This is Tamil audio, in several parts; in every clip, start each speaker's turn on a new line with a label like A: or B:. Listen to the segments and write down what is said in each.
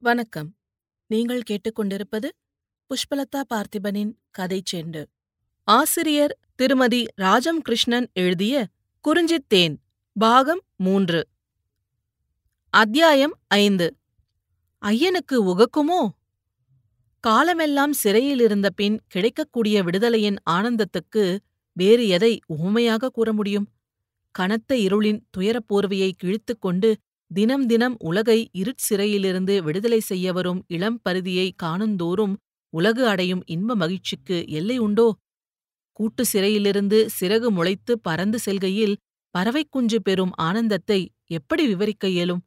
A: வணக்கம். நீங்கள் கேட்டுக்கொண்டிருப்பது புஷ்பலதா பார்த்திபனின் கதை செண்டு. ஆசிரியர் திருமதி ராஜம் கிருஷ்ணன் எழுதிய குறிஞ்சித்தேன் பாகம் மூன்று. அத்தியாயம் ஐந்து. ஐயனுக்கு உகக்குமோ? காலமெல்லாம் சிறையில் இருந்த பின் கிடைக்கக்கூடிய விடுதலையின் ஆனந்தத்துக்கு வேறு எதை உவமையாக கூற முடியும்? கனத்த இருளின் துயரப்போர்வையை கிழித்துக்கொண்டு கிழித்துக் கொண்டு தினம் தினம் உலகை இருட்சிறையிலிருந்து விடுதலை செய்ய வரும் இளம் பருதியை காணுந்தோறும் உலகு அடையும் இன்ப மகிழ்ச்சிக்கு எல்லை உண்டோ? கூட்டு சிறையிலிருந்து சிறகு முளைத்து பறந்து செல்கையில் பறவைக்குஞ்சு பெறும் ஆனந்தத்தை எப்படி விவரிக்க இயலும்?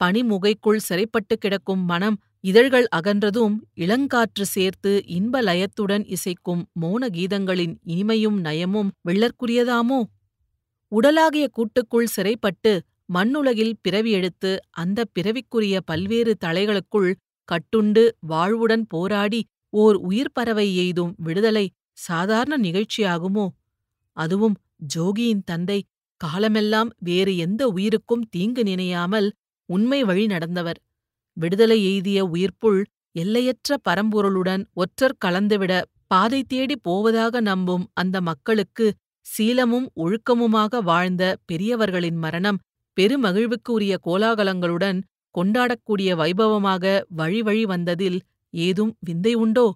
A: பனிமுகைக்குள் சிறைப்பட்டு கிடக்கும் மனம் இதழ்கள் அகன்றதும் இளங்காற்று சேர்த்து இன்ப லயத்துடன் இசைக்கும் மோன கீதங்களின் இனிமையும் நயமும் வெள்ளற்குரியதாமோ உடலாகிய கூட்டுக்குள் சிறைப்பட்டு மண்ணுலகில் பிறவி எடுத்து அந்தப் பிறவிக்குரிய பல்வேறு தலைகளுக்குள் கட்டுண்டு வாழ்வுடன் போராடி ஓர் உயிர் பறவை எய்தும் விடுதலை சாதாரண நிகழ்ச்சியாகுமோ? அதுவும் ஜோகியின் தந்தை காலமெல்லாம் வேறு எந்த உயிருக்கும் தீங்கு நினையாமல் உண்மை வழி நடந்தவர். விடுதலை எய்திய உயிர்ப்புள் எல்லையற்ற பரம்பொருளுடன் ஒற்றர் கலந்துவிட பாதை தேடி போவதாக நம்பும் அந்த மக்களுக்கு சீலமும் ஒழுக்கமுமாக வாழ்ந்த பெரியவர்களின் மரணம் பெருமகிழ்வுக்குரிய கோலாகலங்களுடன் கொண்டாடக்கூடிய வைபவமாக வழி வழி வந்ததில் ஏதும் விந்தை உண்டோ?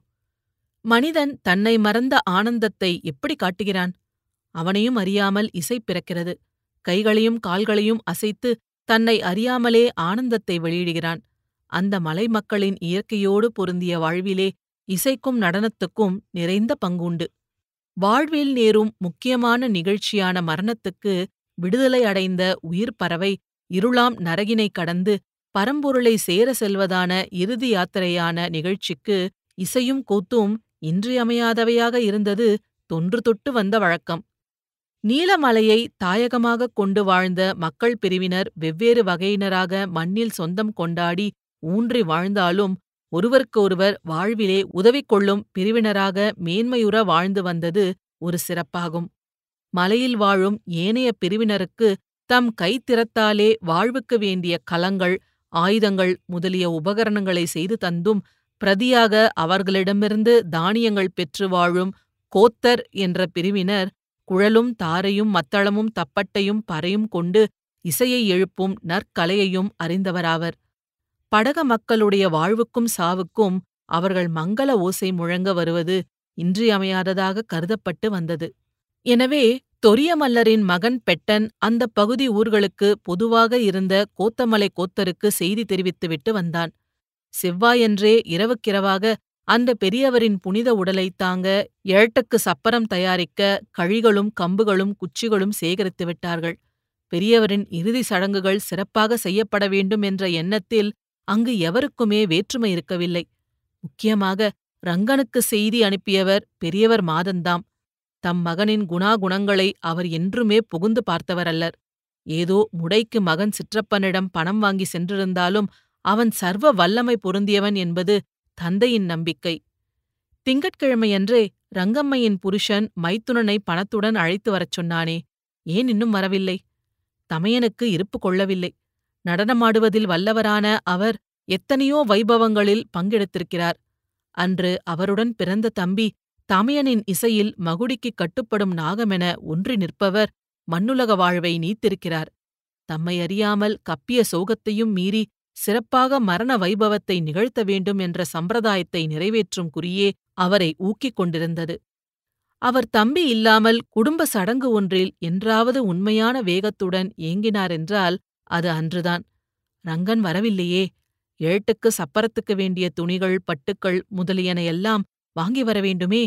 A: மனிதன் தன்னை மறந்த ஆனந்தத்தை எப்படி காட்டுகிறான்? அவனையும் அறியாமல் இசை பிறக்கிறது. கைகளையும் கால்களையும் அசைத்து தன்னை அறியாமலே ஆனந்தத்தை வெளியிடுகிறான். அந்த மலை மக்களின் இயற்கையோடு பொருந்திய வாழ்விலே இசைக்கும் நடனத்துக்கும் நிறைந்த பங்குண்டு. வாழ்வில் நேரும் முக்கியமான நிகழ்ச்சியான மரணத்துக்கு விடுதலை அடைந்த உயிர் பறவை இருளாம் நரகினை கடந்து பரம்பொருளை சேர செல்வதான இறுதி யாத்திரையான நிகழ்ச்சிக்கு இசையும் கூத்தும் இன்றியமையாதவையாக இருந்தது தொன்று தொட்டு வந்த வழக்கம். நீலமலையை தாயகமாகக் கொண்டு வாழ்ந்த மக்கள் பிரிவினர் வெவ்வேறு வகையினராக மண்ணில் சொந்தம் கொண்டாடி ஊன்றி வாழ்ந்தாலும் ஒருவருக்கொருவர் வாழ்விலே உதவி கொள்ளும் பிரிவினராக மேன்மையுற வாழ்ந்து வந்தது ஒரு சிறப்பாகும். மலையில் வாழும் ஏனைய பிரிவினருக்கு தம் கைத்திறத்தாலே வாழ்வுக்கு வேண்டிய கலங்கள் ஆயுதங்கள் முதலிய உபகரணங்களை செய்து தந்தும் பிரதியாக அவர்களிடமிருந்து தானியங்கள் பெற்று வாழும் கோத்தர் என்ற பிரிவினர் குழலும் தாரையும் மத்தளமும் தப்பட்டையும் பறையும் கொண்டு இசையை எழுப்பும் நற்கலையையும் அறிந்தவராவர். படக மக்களுடைய வாழ்வுக்கும் சாவுக்கும் அவர்கள் மங்கள ஓசை முழங்க வருவது இன்றியமையாததாக கருதப்பட்டு வந்தது. எனவே தொரியமல்லரின் மகன் பெட்டன் அந்த பகுதி ஊர்களுக்கு பொதுவாக இருந்த கோத்தமலை கோத்தருக்கு செய்தி தெரிவித்துவிட்டு வந்தான். செவ்வாயன்றே இரவுக்கிரவாக அந்த பெரியவரின் புனித உடலை தாங்க ஏழட்டுக்கு சப்பரம் தயாரிக்க கழிகளும் கம்புகளும் குச்சிகளும் சேகரித்து விட்டார்கள். பெரியவரின் இறுதி சடங்குகள் சிறப்பாக செய்யப்பட வேண்டும் என்ற எண்ணத்தில் அங்கு எவருக்குமே வேற்றுமை இருக்கவில்லை. முக்கியமாக ரங்கனுக்கு செய்தி அனுப்பியவர் பெரியவர் மாதந்தாம். தம் மகனின் குணாகுணங்களை அவர் என்றுமே புகுந்து பார்த்தவரல்லர். ஏதோ முடைக்கு மகன் சிற்றப்பனிடம் பணம் வாங்கி சென்றிருந்தாலும் அவன் சர்வ வல்லமை பொருந்தியவன் என்பது தந்தையின் நம்பிக்கை. திங்கட்கிழமையன்றே ரங்கம்மையின் புருஷன் மைத்துனனை பணத்துடன் அழைத்து வரச் சொன்னானே ஏன் இன்னும் வரவில்லை? தமையனுக்கு இருப்பு கொள்ளவில்லை. நடனமாடுவதில் வல்லவரான அவர் எத்தனையோ வைபவங்களில் பங்கெடுத்திருக்கிறார். அன்று அவருடன் பிறந்த தம்பி தமையனின் இசையில் மகுடிக்குக் கட்டுப்படும் நாகமென ஒன்றி நிற்பவர் மண்ணுலக வாழ்வை நீத்திருக்கிறார். தம்மை அறியாமல் கப்பிய சோகத்தையும் மீறி சிறப்பாக மரண வைபவத்தை நிகழ்த்த வேண்டும் என்ற சம்பிரதாயத்தை நிறைவேற்றும் குறியே அவரை ஊக்கிக் கொண்டிருந்தது. அவர் தம்பி இல்லாமல் குடும்ப சடங்கு ஒன்றில் என்றாவது உண்மையான வேகத்துடன் ஏங்கினாரென்றால் அது அன்றுதான். ரங்கன் வரவில்லையே. ஏட்டுக்கு சப்பரத்துக்கு வேண்டிய துணிகள் பட்டுக்கள் முதலியன எல்லாம் வாங்கி வர வேண்டுமே.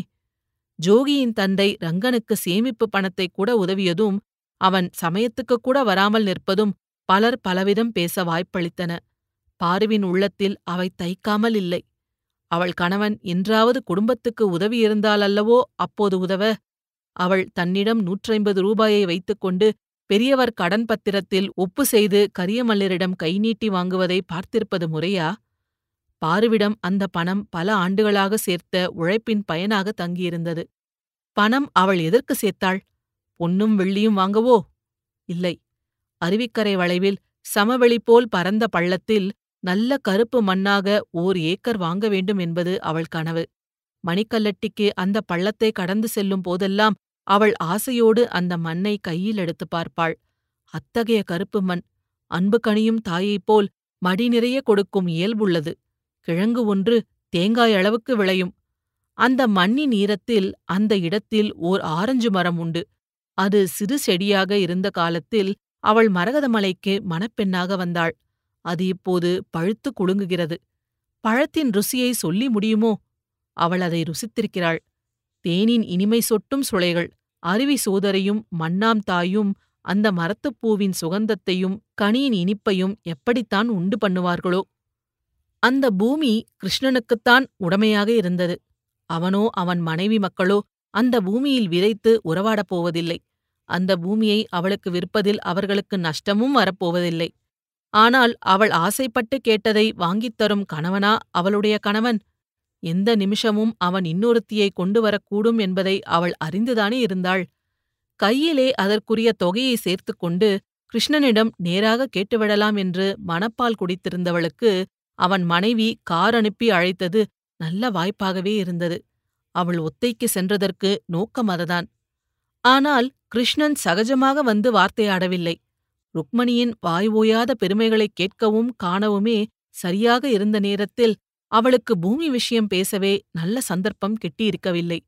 A: ஜோகியின் தந்தை ரங்கனுக்கு சேமிப்பு பணத்தை கூட உதவியதும் அவன் சமயத்துக்குக் கூட வராமல் நிற்பதும் பலர் பலவிதம் பேச வாய்ப்பளித்தன. பாருவின் உள்ளத்தில் அவை தைக்காமல் இல்லை. அவள் கணவன் என்றாவது குடும்பத்துக்கு உதவியிருந்தாலல்லவோ அப்போது உதவ அவள் தன்னிடம் நூற்றைம்பது ரூபாயை வைத்துக்கொண்டு பெரியவர் கடன் பத்திரத்தில் ஒப்பு செய்து கரியமல்லரிடம் கை நீட்டி வாங்குவதை பார்த்திருப்பது முறையா? பாருவிடம் அந்த பணம் பல ஆண்டுகளாக சேர்த்த உழைப்பின் பயனாக தங்கியிருந்தது. பணம் அவள் எதற்கு சேர்த்தாள்? பொன்னும் வெள்ளியும் வாங்கவோ? இல்லை. அருவிக்கரை வளைவில் சமவெளி போல் பரந்த பள்ளத்தில் நல்ல கருப்பு மண்ணாக ஓர் ஏக்கர் வாங்க வேண்டும் என்பது அவள் கனவு. மணிக்கல்லட்டிக்கு அந்த பள்ளத்தை கடந்து செல்லும் போதெல்லாம் அவள் ஆசையோடு அந்த மண்ணை கையில் எடுத்து பார்ப்பாள். அத்தகைய கருப்பு மண் அன்பு கனியும் தாயைப் போல் மடி நிறைய கொடுக்கும் இயல்புள்ளது. கிழங்கு ஒன்று தேங்காய் அளவுக்கு விளையும். அந்த மண்ணின் ஈரத்தில் அந்த இடத்தில் ஓர் ஆரஞ்சு மரம் உண்டு. அது சிறு செடியாக இருந்த காலத்தில் அவள் மரகதமலைக்கு மணப்பெண்ணாக வந்தாள். அது இப்போது பழுத்து குலுங்குகிறது. பழத்தின் ருசியை சொல்லி முடியுமோ? அவள் அதை ருசித்திருக்கிறாள். தேனின் இனிமை சொட்டும் சுளைகள் அருவி சோதரையும் மண்ணாம் தாயும் அந்த மரத்துப்பூவின் சுகந்தத்தையும் கனியின் இனிப்பையும் எப்படித்தான் உண்டு பண்ணுவார்களோ? அந்த பூமி கிருஷ்ணனுக்குத்தான் உடமையாக இருந்தது. அவனோ அவன் மனைவி மக்களோ அந்த பூமியில் விதைத்து உறவாடப் போவதில்லை. அந்த பூமியை அவளுக்கு விற்பதில் அவர்களுக்கு நஷ்டமும் வரப்போவதில்லை. ஆனால் அவள் ஆசைப்பட்டு கேட்டதை வாங்கித் தரும் கணவனா அவளுடைய கணவன்? எந்த நிமிஷமும் அவன் இன்னொருத்தியை கொண்டு வரக்கூடும் என்பதை அவள் அறிந்துதானே இருந்தாள்? கையிலே அதற்குரிய தொகையை சேர்த்துக் கொண்டு கிருஷ்ணனிடம் நேராக கேட்டுவிடலாம் என்று மனப்பால் குடித்திருந்தவளுக்கு அவன் மனைவி கார் அனுப்பி அழைத்தது நல்ல வாய்ப்பாகவே இருந்தது. அவள் ஒத்தைக்கு சென்றதற்கு நோக்கம் அதுதான். ஆனால் கிருஷ்ணன் சகஜமாக வந்து வார்த்தையாடவில்லை. ருக்மணியின் வாய் ஓயாத பெருமைகளைக் கேட்கவும் காணவுமே சரியாக இருந்த நேரத்தில் அவளுக்கு பூமி விஷயம் பேசவே நல்ல சந்தர்ப்பம் கிட்டியிருக்கவில்லை.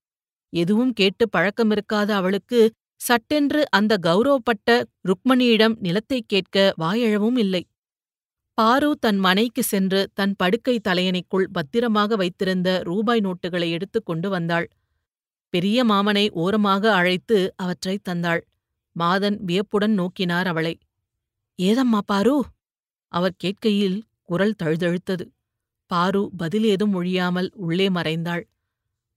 A: எதுவும் கேட்டு பழக்கமிருக்காத அவளுக்கு சட்டென்று அந்த கௌரவப்பட்ட ருக்மணியிடம் நிலத்தைக் கேட்க வாயெழவும் இல்லை. பாரு தன் மனைக்கு சென்று தன் படுக்கை தலையணைக்குள் பத்திரமாக வைத்திருந்த ரூபாய் நோட்டுகளை எடுத்துக் கொண்டு வந்தாள். பெரிய மாமனை ஓரமாக அழைத்து அவற்றைத் தந்தாள். மாதன் வியப்புடன் நோக்கினார் அவளை. ஏதம்மா பாரு? அவர் கேட்கையில் குரல் தழுதழுத்தது. பாரு பதில் ஏதும் ஒழியாமல் உள்ளே மறைந்தாள்.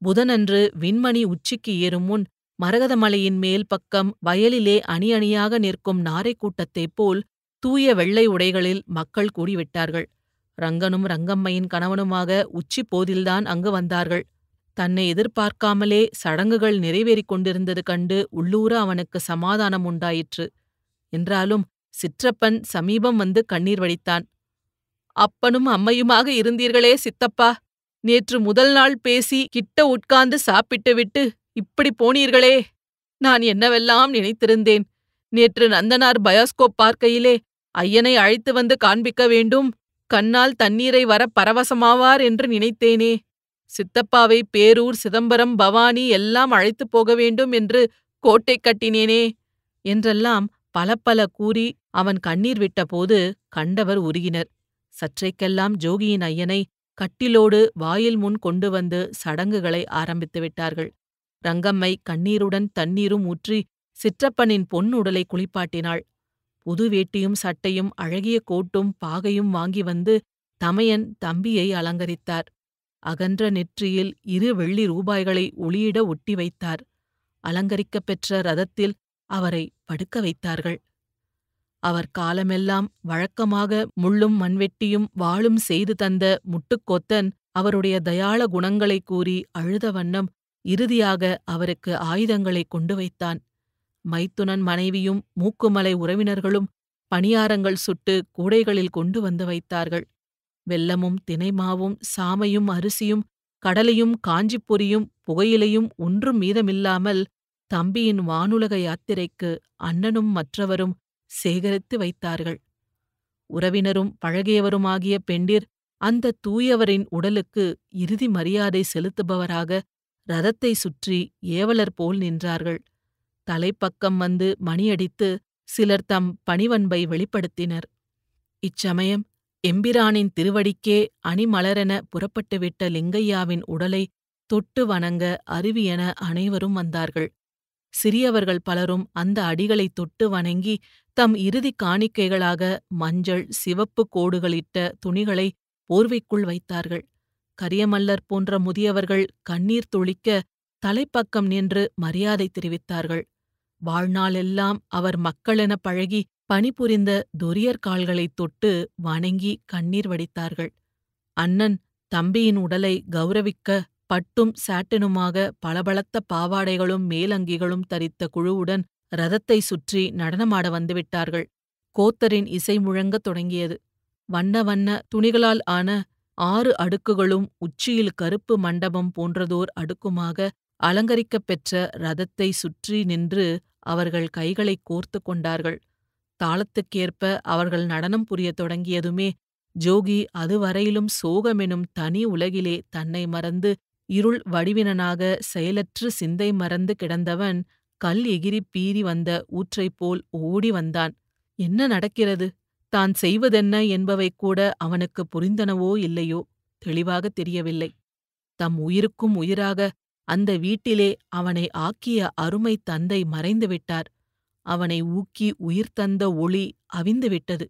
A: புதனன்று விண்மணி உச்சிக்கு ஏறும் முன் மரகதமலையின் மேல் பக்கம் வயலிலே அணி அணியாக நிற்கும் நாரைக் கூட்டத்தைப் போல் தூய வெள்ளை உடைகளில் மக்கள் கூடிவிட்டார்கள். ரங்கனும் ரங்கம்மையின் கணவனுமாக உச்சி போதில்தான் அங்கு வந்தார்கள். தன்னை எதிர்பார்க்காமலே சடங்குகள் நிறைவேறிக் கொண்டிருந்தது கண்டு உள்ளூர அவனுக்கு சமாதானம் உண்டாயிற்று. என்றாலும் சிற்றப்பன் சமீபம் வந்து கண்ணீர் வடித்தான். அப்பனும் அம்மையுமாக இருந்தீர்களே சித்தப்பா. நேற்று முதல் நாள் பேசி கிட்ட உட்கார்ந்து சாப்பிட்டுவிட்டு இப்படி போனீர்களே. நான் என்னவெல்லாம் நினைத்திருந்தேன். நேற்று நந்தனார் பயோஸ்கோப் பார்க்கையிலே ஐயனை அழைத்து வந்து காண்பிக்க வேண்டும். கண்ணால் தண்ணீரை வர பரவசமாவார் என்று நினைத்தேனே. சித்தப்பாவை பேரூர் சிதம்பரம் பவானி எல்லாம் அழைத்துப் போக வேண்டும் என்று கோட்டை கட்டினேனே என்றெல்லாம் பல பல கூறி அவன் கண்ணீர் விட்டபோது கண்டவர் உருகினர். சற்றைக்கெல்லாம் ஜோகியின் ஐயனை கட்டிலோடு வாயில் முன் கொண்டு வந்து சடங்குகளை ஆரம்பித்து விட்டார்கள். ரங்கம்மை கண்ணீருடன் தண்ணீரும் ஊற்றி சிற்றப்பனின் பொன் உடலை குளிப்பாட்டினாள். புது வேட்டியும் சட்டையும் அழகிய கோட்டும் பாகையும் வாங்கி வந்து தமையன் தம்பியை அலங்கரித்தார். அகன்ற நெற்றியில் இரு வெள்ளி ரூபாய்களை ஒளியிட ஒட்டி வைத்தார். அலங்கரிக்கப் பெற்ற ரதத்தில் அவரை படுக்க வைத்தார்கள். அவர் காலமெல்லாம் வழக்கமாக முள்ளும் மண்வெட்டியும் வாளும் செய்து தந்த முட்டுக்கோத்தன் அவருடைய தயாள குணங்களைக் கூறி அழுத வண்ணம் இறுதியாக அவருக்கு ஆயுதங்களை கொண்டு வைத்தான். மைத்துனன் மனைவியும் மூக்குமலை உறவினர்களும் பணியாரங்கள் சுட்டு கூடைகளில் கொண்டு வந்து வைத்தார்கள். வெல்லமும் தினைமாவும் சாமையும் அரிசியும் கடலையும் காஞ்சிப்பொரியும் புகையிலையும் ஒன்றும் மீதமில்லாமல் தம்பியின் வானுலக யாத்திரைக்கு அண்ணனும் மற்றவரும் சேகரித்து வைத்தார்கள். உறவினரும் பழகியவருமாகிய பெண்டிர் அந்த தூயவரின் உடலுக்கு இறுதி மரியாதை செலுத்துபவராக ரதத்தை சுற்றி ஏவலர் போல் நின்றார்கள். தலைப்பக்கம் வந்து மணியடித்து சிலர் தம் பணிவன்பை வெளிப்படுத்தினர். இச்சமயம் எம்பிரானின் திருவடிக்கே அணிமலரென புறப்பட்டுவிட்ட லிங்கையாவின் உடலை தொட்டு வணங்க அருவியென அனைவரும் வந்தார்கள். சிறியவர்கள் பலரும் அந்த அடிகளைத் தொட்டு வணங்கி தம் இறுதிக் காணிக்கைகளாக மஞ்சள் சிவப்பு கோடுகளிட்ட துணிகளை போர்வைக்குள் வைத்தார்கள். கரியமல்லர் போன்ற முதியவர்கள் கண்ணீர் துளிக்க தலைப்பக்கம் நின்று மரியாதை தெரிவித்தார்கள். வாழ்நாளெல்லாம் அவர் மக்களென பழகி பணிபுரிந்த தொரியர் கால்களைத் தொட்டு வணங்கி கண்ணீர் வடித்தார்கள். அண்ணன் தம்பியின் உடலை கௌரவிக்க பட்டும் சாட்டினுமாக பளபளத்த பாவாடைகளும் மேலங்கிகளும் தரித்த குழுவுடன் ரதத்தை சுற்றி நடனமாட வந்துவிட்டார்கள். கோத்தரின் இசை முழங்கத் தொடங்கியது. வண்ண வண்ண துணிகளால் ஆன ஆறு அடுக்குகளும் உச்சியில் கருப்பு மண்டபம் போன்றதோர் அடுக்குமாக அலங்கரிக்கப் பெற்ற ரதத்தை சுற்றி நின்று அவர்கள் கைகளைக் கோர்த்து கொண்டார்கள். தாளத்துக்கேற்ப அவர்கள் நடனம் புரியத் தொடங்கியதுமே ஜோகி அதுவரையிலும் சோகமெனும் தனி உலகிலே தன்னை மறந்து இருள் வடிவினனாக செயலற்று சிந்தை மறந்து கிடந்தவன் கல் எகிரி பீறி வந்த ஊற்றைப் போல் ஓடி வந்தான். என்ன நடக்கிறது? தான் செய்வதென்ன என்பவை கூட அவனுக்கு புரிந்தனவோ இல்லையோ? தெளிவாகத் தெரியவில்லை. தம் உயிருக்கும் உயிராக அந்த வீட்டிலே அவனை ஆக்கிய அருமை தந்தை மறைந்துவிட்டார். அவனை ஊக்கி உயிர் தந்த ஒளி அவிந்துவிட்டது.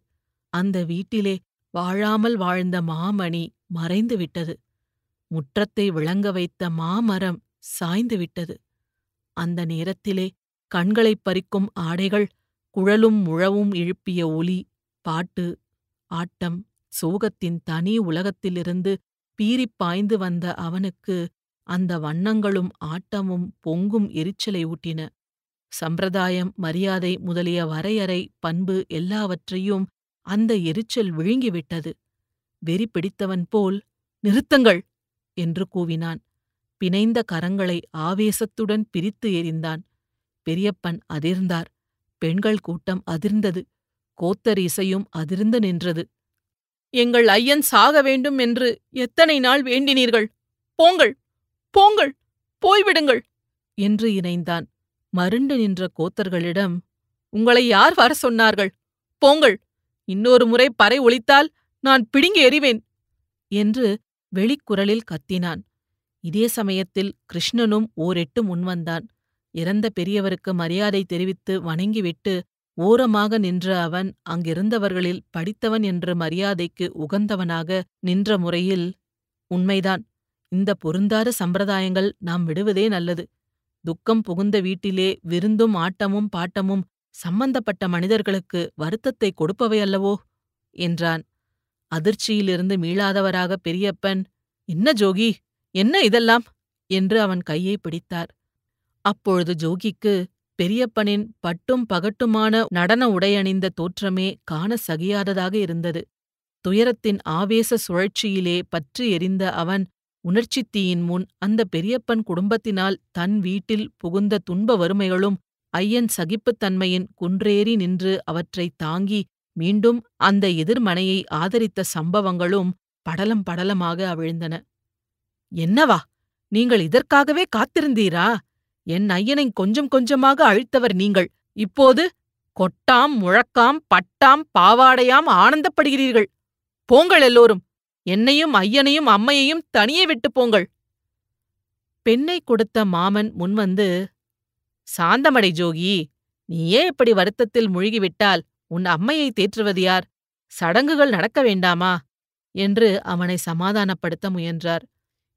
A: அந்த வீட்டிலே வாழாமல் வாழ்ந்த மாமணி மறைந்துவிட்டது. முற்றத்தை விளங்க வைத்த மாமரம் சாய்ந்துவிட்டது. அந்த நேரத்திலே கண்களைப் பறிக்கும் ஆடைகள் குழலும் முழவும் எழுப்பிய ஒலி பாட்டு ஆட்டம் சோகத்தின் தனி உலகத்திலிருந்து பீறிப் பாய்ந்து வந்த அவனுக்கு அந்த வண்ணங்களும் ஆட்டமும் பொங்கும் எரிச்சலை ஊட்டின. சம்பிரதாயம் மரியாதை முதலிய வரையறை பண்பு எல்லாவற்றையும் அந்த எரிச்சல் விழுங்கிவிட்டது. வெறி பிடித்தவன் போல் நிறுத்தங்கள் என்று கூவினான். பிணைந்த கரங்களை ஆவேசத்துடன் பிரித்து எறிந்தான். பெரியப்பன் அதிர்ந்தார். பெண்கள் கூட்டம் அதிர்ந்தது. கோத்தர் இசையும் அதிர்ந்து நின்றது. எங்கள் ஐயன் சாக வேண்டும் என்று எத்தனை நாள் வேண்டினீர்கள்? போங்கள்! போங்கள் போய்விடுங்கள்! என்று இணைந்தான். மருண்டு நின்ற கோத்தர்களிடம் உங்களை யார் வர சொன்னார்கள்? போங்கள் இன்னொரு முறை பறை ஒழித்தால் நான் பிடுங்கி எறிவேன்! என்று வெளிக்குரலில் கத்தினான். இதே சமயத்தில் கிருஷ்ணனும் ஓரெட்டு முன்வந்தான். இறந்த பெரியவருக்கு மரியாதை தெரிவித்து வணங்கிவிட்டு ஓரமாக நின்ற அவன் அங்கிருந்தவர்களில் படித்தவன் என்ற மரியாதைக்கு உகந்தவனாக நின்ற முறையில் உண்மைதான். இந்த பொருந்தாத சம்பிரதாயங்கள் நாம் விடுவதே நல்லது. துக்கம் புகுந்த வீட்டிலே விருந்தும் ஆட்டமும் பாட்டமும் சம்பந்தப்பட்ட மனிதர்களுக்கு வருத்தத்தை கொடுப்பவையல்லவோ என்றான். அதிர்ச்சியிலிருந்து மீளாதவராக பெரியப்பன் என்ன ஜோகி? என்ன இதெல்லாம்? என்று அவன் கையை பிடித்தார். அப்பொழுது ஜோகிக்கு பெரியப்பனின் பட்டும் பகட்டுமான நடன உடையணிந்த தோற்றமே காண சகியாததாக இருந்தது. துயரத்தின் ஆவேச சுழற்சியிலே பற்றி எரிந்த அவன் உணர்ச்சித் தீயின் முன் அந்த பெரியப்பன் குடும்பத்தினால் தன் வீட்டில் புகுந்த துன்ப வறுமைகளும் ஐயன் சகிப்புத்தன்மையின் குன்றேறி நின்று அவற்றைத் தாங்கி மீண்டும் அந்த எதிர்மனையை ஆதரித்த சம்பவங்களும் படலம் படலமாக அவிழ்ந்தன. என்னவா? நீங்கள் இதற்காகவே காத்திருந்தீரா? என் ஐயனை கொஞ்சம் கொஞ்சமாக அழித்தவர் நீங்கள். இப்போது கொட்டாம் முழக்காம் பட்டாம் பாவாடையாம் ஆனந்தப்படுகிறீர்கள். போங்கள் எல்லோரும். என்னையும் ஐயனையும் அம்மையையும் தனியே விட்டு போங்கள். பெண்ணை கொடுத்த மாமன் முன்வந்து சாந்தமடை ஜோகி நீயே இப்படி வருத்தத்தில் முழுகிவிட்டால்? உன் அம்மையை தேற்றுவது யார்? சடங்குகள் நடக்க வேண்டாமா? என்று அவனை சமாதானப்படுத்த முயன்றார்.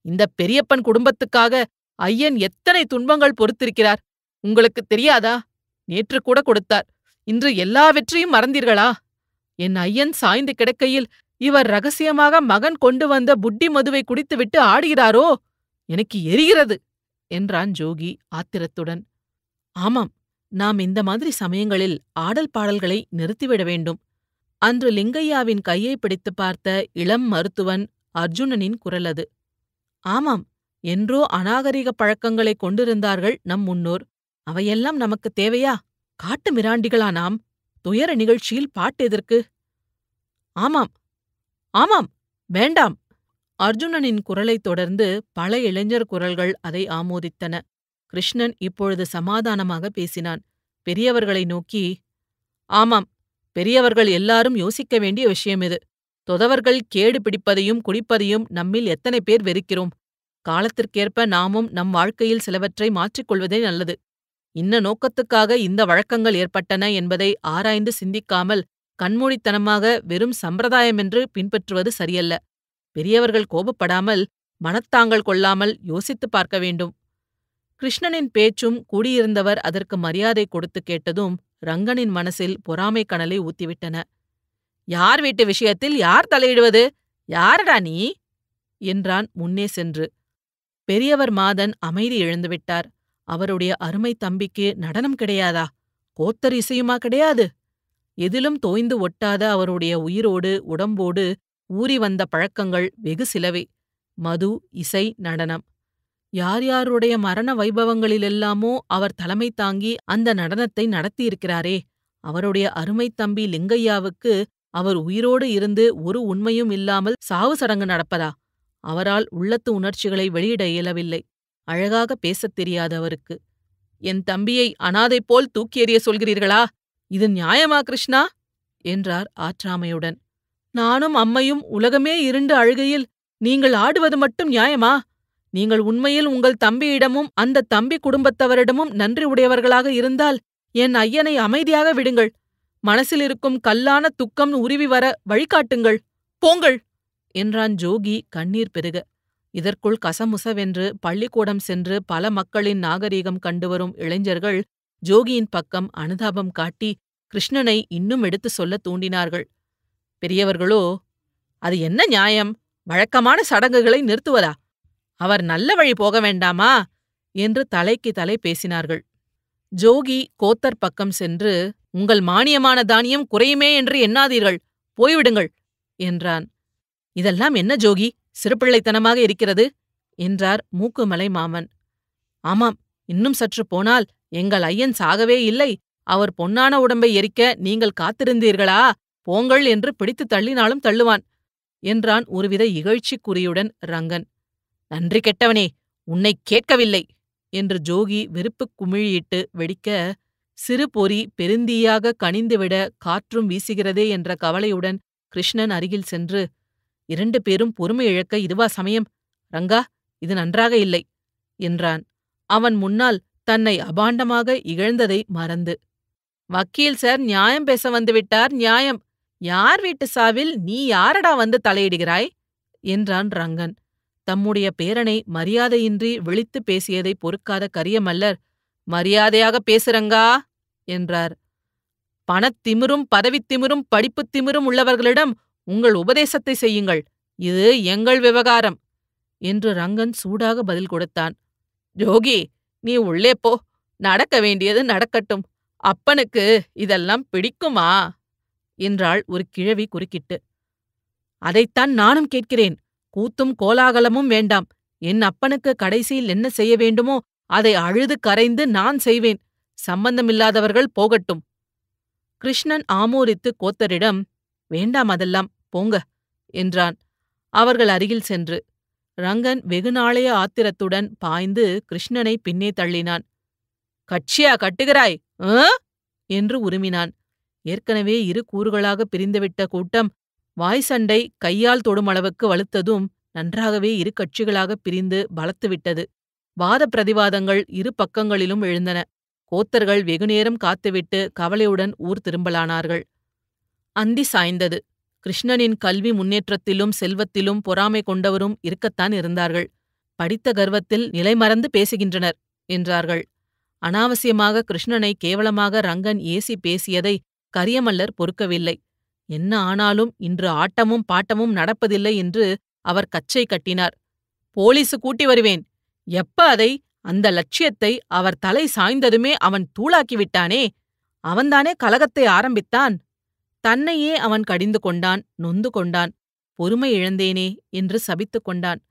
A: இந்த பெரியப்பன் குடும்பத்துக்காக ஐயன் எத்தனை துன்பங்கள் பொறுத்திருக்கிறார்? உங்களுக்கு தெரியாதா? நேற்று கூட கொடுத்தார். இன்று எல்லாவற்றையும் மறந்தீர்களா? என் ஐயன் சாய்ந்து கிடக்கையில் இவர் ரகசியமாக மகன் கொண்டு வந்த புட்டி மதுவை குடித்துவிட்டு ஆடுகிறாரோ? எனக்கு எரிகிறது! என்றான் ஜோகி ஆத்திரத்துடன். ஆமாம் நாம் இந்த மாதிரி சமயங்களில் ஆடல் பாடல்களை நிறுத்திவிட வேண்டும். அன்று லிங்கையாவின் கையை பிடித்து பார்த்த இளம் மருத்துவன் அர்ஜுனனின் குரல் அது. ஆமாம் என்றோ அநாகரிக பழக்கங்களைக் கொண்டிருந்தார்கள் நம் முன்னோர். அவையெல்லாம் நமக்கு தேவையா? காட்டு மிராண்டிகளா நாம்? துயர நிகழ்ச்சியில் பாட்டு எதற்கு? ஆமாம் ஆமாம் வேண்டாம். அர்ஜுனனின் குரலைத் தொடர்ந்து பல இளைஞர் குரல்கள் அதை ஆமோதித்தன. கிருஷ்ணன் இப்பொழுது சமாதானமாக பேசினான். பெரியவர்களை நோக்கி ஆமாம் பெரியவர்கள் எல்லாரும் யோசிக்க வேண்டிய விஷயம் இது. தொதவர்கள் கேடு பிடிப்பதையும் குடிப்பதையும் நம்மில் எத்தனை பேர் வெறுக்கிறோம். காலத்திற்கேற்ப நாமும் நம் வாழ்க்கையில் சிலவற்றை மாற்றிக்கொள்வதே நல்லது. இன்ன நோக்கத்துக்காக இந்த வழக்கங்கள் ஏற்பட்டன என்பதை ஆராய்ந்து சிந்திக்காமல் கண்மூடித்தனமாக வெறும் சம்பிரதாயம் என்று பின்பற்றுவது சரியல்ல. பெரியவர்கள் கோபப்படாமல் மனத்தாங்கள் கொள்ளாமல் யோசித்துப் பார்க்க வேண்டும். கிருஷ்ணனின் பேச்சும் கூடியிருந்தவர் அதற்கு மரியாதை கொடுத்து கேட்டதும் ரங்கனின் மனசில் பொறாமை கனலை ஊத்திவிட்டன. யார் வீட்டு விஷயத்தில் யார் தலையிடுவது? யாரடா நீ? என்றான் முன்னே சென்று. பெரியவர் மாதன் அமைதி இழந்துவிட்டார். அவருடைய அருமை தம்பிக்கு நடனம் கிடையாதா? கோத்தர் இசையுமா கிடையாது? எதிலும் தோய்ந்து ஒட்டாத அவருடைய உயிரோடு உடம்போடு ஊறி வந்த பழக்கங்கள் வெகு சிலவே. மது இசை நடனம். யார் யாருடைய மரண வைபவங்களிலெல்லாமோ அவர் தலைமை தாங்கி அந்த நடனத்தை நடத்தியிருக்கிறாரே. அவருடைய அருமைத் தம்பி லிங்கையாவுக்கு அவர் உயிரோடு இருந்து ஒரு உண்மையும் இல்லாமல் சாவு சடங்கு நடப்பதா? அவரால் உள்ளத்து உணர்ச்சிகளை வெளியிட இயலவில்லை. அழகாக பேசத் தெரியாத அவருக்கு என் தம்பியை அனாதை போல் தூக்கி எறிய சொல்கிறீர்களா? இது நியாயமா கிருஷ்ணா? என்றார் ஆற்றாமையுடன். நானும் அம்மையும் உலகமே இருண்டு அழுகையில் நீங்கள் ஆடுவது மட்டும் நியாயமா? நீங்கள் உண்மையில் உங்கள் தம்பியிடமும் அந்த தம்பி குடும்பத்தவரிடமும் நன்றி உடையவர்களாக இருந்தால் என் ஐயனை அமைதியாக விடுங்கள். மனசில் இருக்கும் கல்லான துக்கம் உருவி வர வழிகாட்டுங்கள். போங்கள்! என்றான் ஜோகி கண்ணீர் பெருக. இதற்குள் கசமுசவென்று பள்ளிக்கூடம் சென்று பல மக்களின் நாகரீகம் கண்டுவரும் இளைஞர்கள் ஜோகியின் பக்கம் அனுதாபம் காட்டி கிருஷ்ணனை இன்னும் எடுத்து சொல்ல தூண்டினார்கள். பெரியவர்களோ அது என்ன நியாயம்? வழக்கமான சடங்குகளை நிறுத்துவதா? அவர் நல்ல வழி போக வேண்டாமா? என்று தலைக்கு தலை பேசினார்கள். ஜோகி கோத்தர் பக்கம் சென்று உங்கள் மானியமான தானியம் குறையுமே என்று எண்ணாதீர்கள். போய்விடுங்கள் என்றான். இதெல்லாம் என்ன ஜோகி? சிறுபிள்ளைத்தனமாக இருக்கிறது? என்றார் மூக்குமலை மாமன். ஆமாம் இன்னும் சற்று போனால் எங்கள் ஐயன் சாகவே இல்லை. அவர் பொன்னான உடம்பை எரிக்க நீங்கள் காத்திருந்தீர்களா? போங்கள் என்று பிடித்து தள்ளினாலும் தள்ளுவான் என்றான் ஒருவித இகழ்ச்சிக் குறியுடன் ரங்கன். நன்றி கெட்டவனே உன்னை கேட்கவில்லை என்று ஜோகி வெறுப்புக் குமிழியிட்டு வெடிக்க சிறு பொறி பெருந்தீயாக கனிந்துவிட காற்றும் வீசுகிறதே என்ற கவலையுடன் கிருஷ்ணன் அருகில் சென்று இரண்டு பேரும் பொறுமை இழக்க இதுவா சமயம்? ரங்கா இது நன்றாக இல்லை என்றான். அவன் முன்னால் தன்னை அபாண்டமாக இகழ்ந்ததை மறந்து. வக்கீல் சார் நியாயம் பேச வந்துவிட்டார் நியாயம். யார் வீட்டு சாவில் நீ யாரடா வந்து தலையிடுகிறாய்? என்றான் ரங்கன். தம்முடைய பேரனை மரியாதையின்றி விழித்து பேசியதை பொறுக்காத கரியமல்லர் மரியாதையாக பேசுறங்கா? என்றார். பணத்திமிரும் பதவித்திமிரும் படிப்புத் திமிரும் உள்ளவர்களிடம் உங்கள் உபதேசத்தை செய்யுங்கள். இது எங்கள் விவகாரம். என்று ரங்கன் சூடாக பதில் கொடுத்தான். ஜோகி நீ உள்ளே போ. நடக்க வேண்டியது நடக்கட்டும். அப்பனுக்கு இதெல்லாம் பிடிக்குமா? என்றாள் ஒரு கிழவி குறுக்கிட்டு. அதைத்தான் நானும் கேட்கிறேன். கூத்தும் கோலாகலமும் வேண்டாம். என் அப்பனுக்கு கடைசியில் என்ன செய்ய வேண்டுமோ அதை அழுது கரைந்து நான் செய்வேன். சம்பந்தமில்லாதவர்கள் போகட்டும். கிருஷ்ணன் ஆமோதித்து கோத்தரிடம் வேண்டாம் அதெல்லாம் போங்க என்றான். அவர்கள் அருகில் சென்று ரங்கன் வெகுநாளைய ஆத்திரத்துடன் பாய்ந்து கிருஷ்ணனை பின்னே தள்ளினான். கட்சியா கட்டுகிறாய்? ஆ என்று உருமினான். ஏற்கனவே இரு கூறுகளாக பிரிந்துவிட்ட கூட்டம் வாய் சண்டை கையால் தொடும் அளவுக்கு வலுத்ததும் நன்றாகவே இரு கட்சிகளாக பிரிந்து பலத்துவிட்டது. வாத பிரதிவாதங்கள் இரு பக்கங்களிலும் எழுந்தன. கோத்தர்கள் வெகுநேரம் காத்துவிட்டு கவலையுடன் ஊர் திரும்பலானார்கள். அந்தி சாய்ந்தது. கிருஷ்ணனின் கல்வி முன்னேற்றத்திலும் செல்வத்திலும் பொறாமை கொண்டவரும் இருக்கத்தான் இருந்தார்கள். படித்த கர்வத்தில் நிலைமறந்து பேசுகின்றனர் என்றார்கள். அனாவசியமாக கிருஷ்ணனை கேவலமாக ரங்கன் ஏசி பேசியதை கரியமல்லர் பொறுக்கவில்லை. என்ன ஆனாலும் இன்று ஆட்டமும் பாட்டமும் நடப்பதில்லை என்று அவர் கச்சை கட்டினார். போலீசு கூட்டி வருவேன். எப்ப அதை அந்த லட்சியத்தை அவர் தலை சாய்ந்ததுமே அவன் தூளாக்கி விட்டானே? அவன்தானே கலகத்தை ஆரம்பித்தான்? தன்னையே அவன் கடிந்து கொண்டான் நொந்து கொண்டான் பொறுமை இழந்தேனே என்று சபித்துக் கொண்டான்.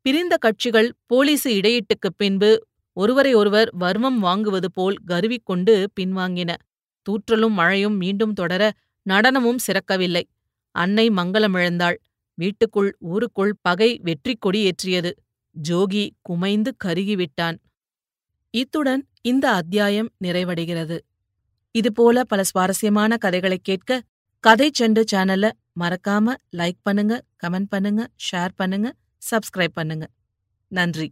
A: பிரிந்த கட்சிகள் போலீசு இடையீட்டுக்குப் பின்பு ஒருவரை ஒருவர் வர்மம் வாங்குவது போல் கருவிக்கொண்டு பின்வாங்கின. தூற்றலும் மழையும் மீண்டும் தொடர நடனமும் சிறக்கவில்லை. அன்னை மங்களமிழந்தாள் வீட்டுக்குள் ஊருக்குள் பகை வெற்றிக் கொடியேற்றியது ஜோகி குமைந்து கருகிவிட்டான். இத்துடன் இந்த அத்தியாயம் நிறைவடைகிறது. இதுபோல பல சுவாரஸ்யமான கதைகளைக் கேட்க கதை செண்டு சேனலை மறக்காம லைக் பண்ணுங்க கமெண்ட் பண்ணுங்க ஷேர் பண்ணுங்க சப்ஸ்கிரைப் பண்ணுங்க. நன்றி.